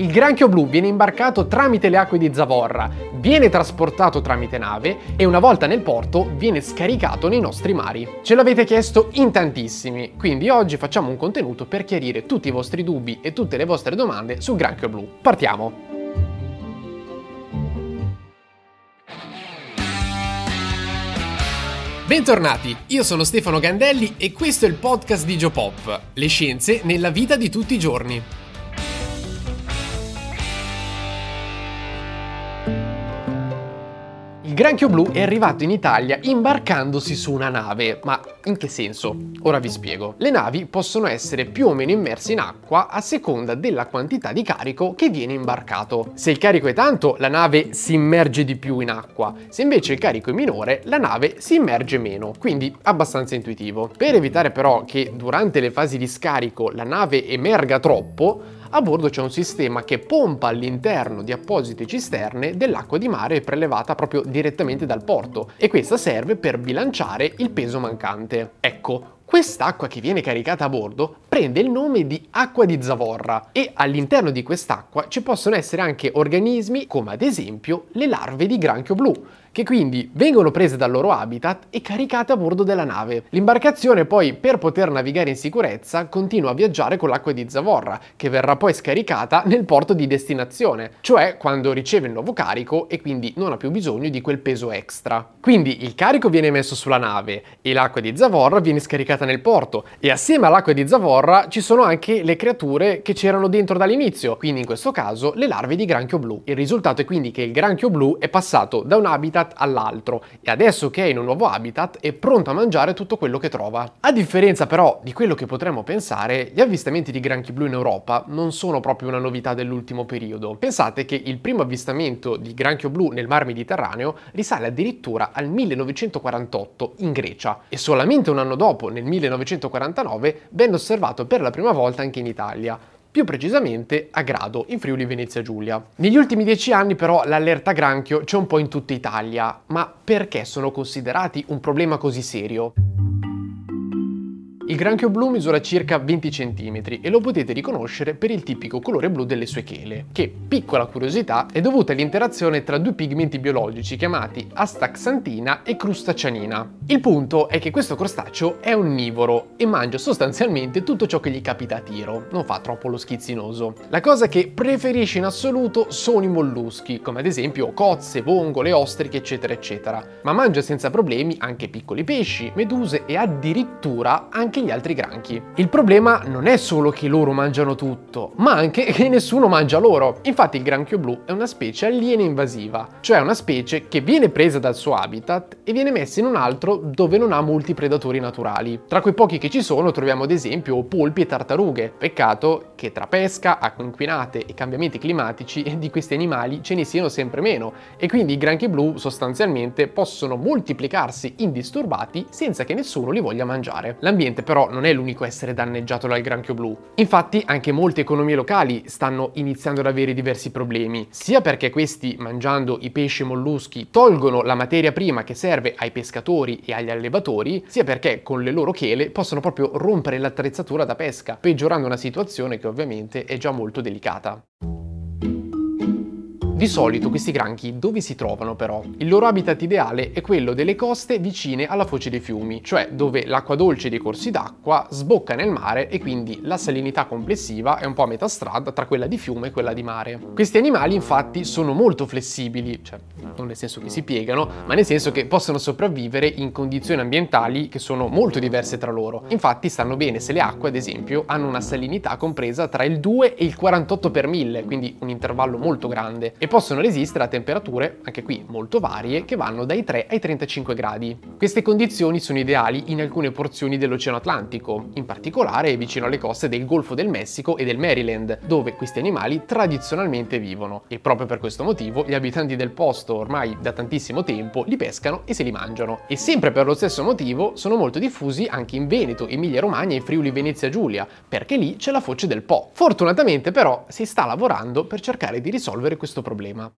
Il granchio blu viene imbarcato tramite le acque di Zavorra, viene trasportato tramite nave e una volta nel porto viene scaricato nei nostri mari. Ce l'avete chiesto in tantissimi, quindi oggi facciamo un contenuto per chiarire tutti i vostri dubbi e tutte le vostre domande sul granchio blu. Partiamo! Bentornati, io sono Stefano Gandelli e questo è il podcast di Geopop, le scienze nella vita di tutti i giorni. Granchio blu è arrivato in Italia imbarcandosi su una nave, ma in che senso? Ora vi spiego. Le navi possono essere più o meno immerse in acqua a seconda della quantità di carico che viene imbarcato. Se il carico è tanto, la nave si immerge di più in acqua, se invece il carico è minore, la nave si immerge meno, quindi abbastanza intuitivo. Per evitare però che durante le fasi di scarico la nave emerga troppo, a bordo c'è un sistema che pompa all'interno di apposite cisterne dell'acqua di mare prelevata proprio direttamente dal porto e questa serve per bilanciare il peso mancante. Ecco, Quest'acqua che viene caricata a bordo prende il nome di acqua di zavorra e all'interno di quest'acqua ci possono essere anche organismi come ad esempio le larve di granchio blu, che quindi vengono prese dal loro habitat e caricate a bordo della nave. L'imbarcazione poi per poter navigare in sicurezza continua a viaggiare con l'acqua di zavorra, che verrà poi scaricata nel porto di destinazione, cioè quando riceve il nuovo carico e quindi non ha più bisogno di quel peso extra. Quindi il carico viene messo sulla nave e l'acqua di zavorra viene scaricata nel porto e assieme all'acqua di zavorra ci sono anche le creature che c'erano dentro dall'inizio, quindi in questo caso le larve di granchio blu. Il risultato è quindi che il granchio blu è passato da un habitat habitat all'altro e adesso che è in un nuovo habitat è pronto a mangiare tutto quello che trova. A differenza però di quello che potremmo pensare, gli avvistamenti di granchi blu in Europa non sono proprio una novità dell'ultimo periodo. Pensate che il primo avvistamento di granchio blu nel mar Mediterraneo risale addirittura al 1948 in Grecia e solamente un anno dopo, nel 1949, venne osservato per la prima volta anche in Italia più precisamente a Grado, in Friuli Venezia Giulia. Negli ultimi dieci anni però l'allerta granchio c'è un po' in tutta Italia, ma perché sono considerati un problema così serio? Il granchio blu misura circa 20 cm e lo potete riconoscere per il tipico colore blu delle sue chele, che, piccola curiosità, è dovuta all'interazione tra due pigmenti biologici chiamati astaxantina e crustacianina. Il punto è che questo crostaceo è onnivoro e mangia sostanzialmente tutto ciò che gli capita a tiro, non fa troppo lo schizzinoso. La cosa che preferisce in assoluto sono i molluschi, come ad esempio cozze, vongole, ostriche, eccetera, eccetera, ma mangia senza problemi anche piccoli pesci, meduse e addirittura anche anche gli altri granchi. Il problema non è solo che loro mangiano tutto, ma anche che nessuno mangia loro. Infatti il granchio blu è una specie aliena invasiva, cioè una specie che viene presa dal suo habitat e viene messa in un altro dove non ha molti predatori naturali. Tra quei pochi che ci sono troviamo ad esempio polpi e tartarughe. Peccato che tra pesca, acque inquinate e cambiamenti climatici di questi animali ce ne siano sempre meno e quindi i granchi blu sostanzialmente possono moltiplicarsi indisturbati senza che nessuno li voglia mangiare. L'ambiente però non è l'unico a essere danneggiato dal granchio blu. Infatti anche molte economie locali stanno iniziando ad avere diversi problemi, sia perché questi mangiando i pesci e molluschi tolgono la materia prima che serve ai pescatori e agli allevatori, sia perché con le loro chele possono proprio rompere l'attrezzatura da pesca, peggiorando una situazione che ovviamente è già molto delicata. Di solito questi granchi dove si trovano però? Il loro habitat ideale è quello delle coste vicine alla foce dei fiumi, cioè dove l'acqua dolce dei corsi d'acqua sbocca nel mare e quindi la salinità complessiva è un po' a metà strada tra quella di fiume e quella di mare. Questi animali infatti sono molto flessibili, cioè non nel senso che si piegano, ma nel senso che possono sopravvivere in condizioni ambientali che sono molto diverse tra loro. Infatti stanno bene se le acque, ad esempio, hanno una salinità compresa tra il 2 e il 48 per 1000, quindi un intervallo molto grande. E possono resistere a temperature, anche qui molto varie, che vanno dai 3 ai 35 gradi. Queste condizioni sono ideali in alcune porzioni dell'Oceano Atlantico, in particolare vicino alle coste del Golfo del Messico e del Maryland, dove questi animali tradizionalmente vivono. E proprio per questo motivo gli abitanti del posto, ormai da tantissimo tempo, li pescano e se li mangiano. E sempre per lo stesso motivo sono molto diffusi anche in Veneto, Emilia Romagna e Friuli Venezia Giulia, perché lì c'è la foce del Po. Fortunatamente però si sta lavorando per cercare di risolvere questo problema.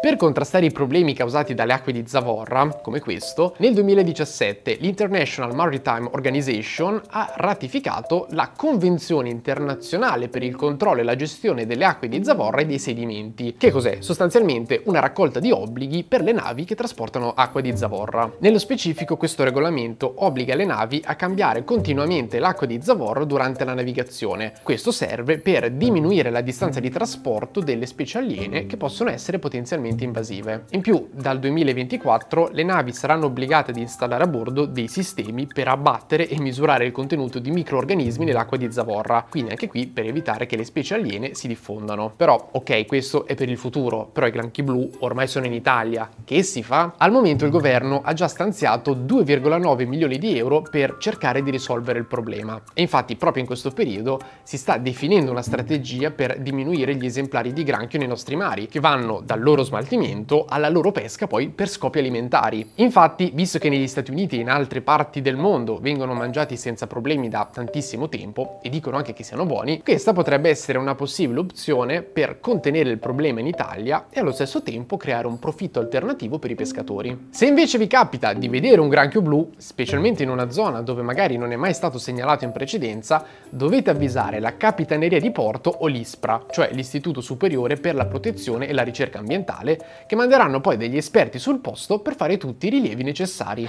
Per contrastare i problemi causati dalle acque di zavorra, come questo, nel 2017 l'International Maritime Organization ha ratificato la Convenzione internazionale per il controllo e la gestione delle acque di zavorra e dei sedimenti. Che cos'è? Sostanzialmente una raccolta di obblighi per le navi che trasportano acqua di zavorra. Nello specifico questo regolamento obbliga le navi a cambiare continuamente l'acqua di zavorra durante la navigazione. Questo serve per diminuire la distanza di trasporto delle specie aliene che possono essere potenzialmente estremamente invasive. In più, dal 2024 le navi saranno obbligate ad installare a bordo dei sistemi per abbattere e misurare il contenuto di microorganismi nell'acqua di zavorra, quindi anche qui per evitare che le specie aliene si diffondano. Però, ok, questo è per il futuro, però i granchi blu ormai sono in Italia. Che si fa? Al momento il governo ha già stanziato 2,9 milioni di euro per cercare di risolvere il problema. E infatti proprio in questo periodo si sta definendo una strategia per diminuire gli esemplari di granchio nei nostri mari, che vanno dal loro smaltimento smaltimento alla loro pesca poi per scopi alimentari. Infatti, visto che negli Stati Uniti e in altre parti del mondo vengono mangiati senza problemi da tantissimo tempo, e dicono anche che siano buoni, questa potrebbe essere una possibile opzione per contenere il problema in Italia e allo stesso tempo creare un profitto alternativo per i pescatori. Se invece vi capita di vedere un granchio blu, specialmente in una zona dove magari non è mai stato segnalato in precedenza, dovete avvisare la Capitaneria di Porto o l'ISPRA, cioè l'Istituto Superiore per la Protezione e la Ricerca Ambientale, che manderanno poi degli esperti sul posto per fare tutti i rilievi necessari.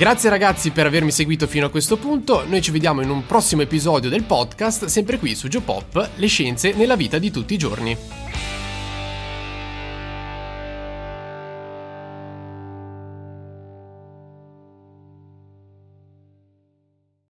Grazie ragazzi per avermi seguito fino a questo punto, noi ci vediamo in un prossimo episodio del podcast, sempre qui su Geopop, le scienze nella vita di tutti i giorni.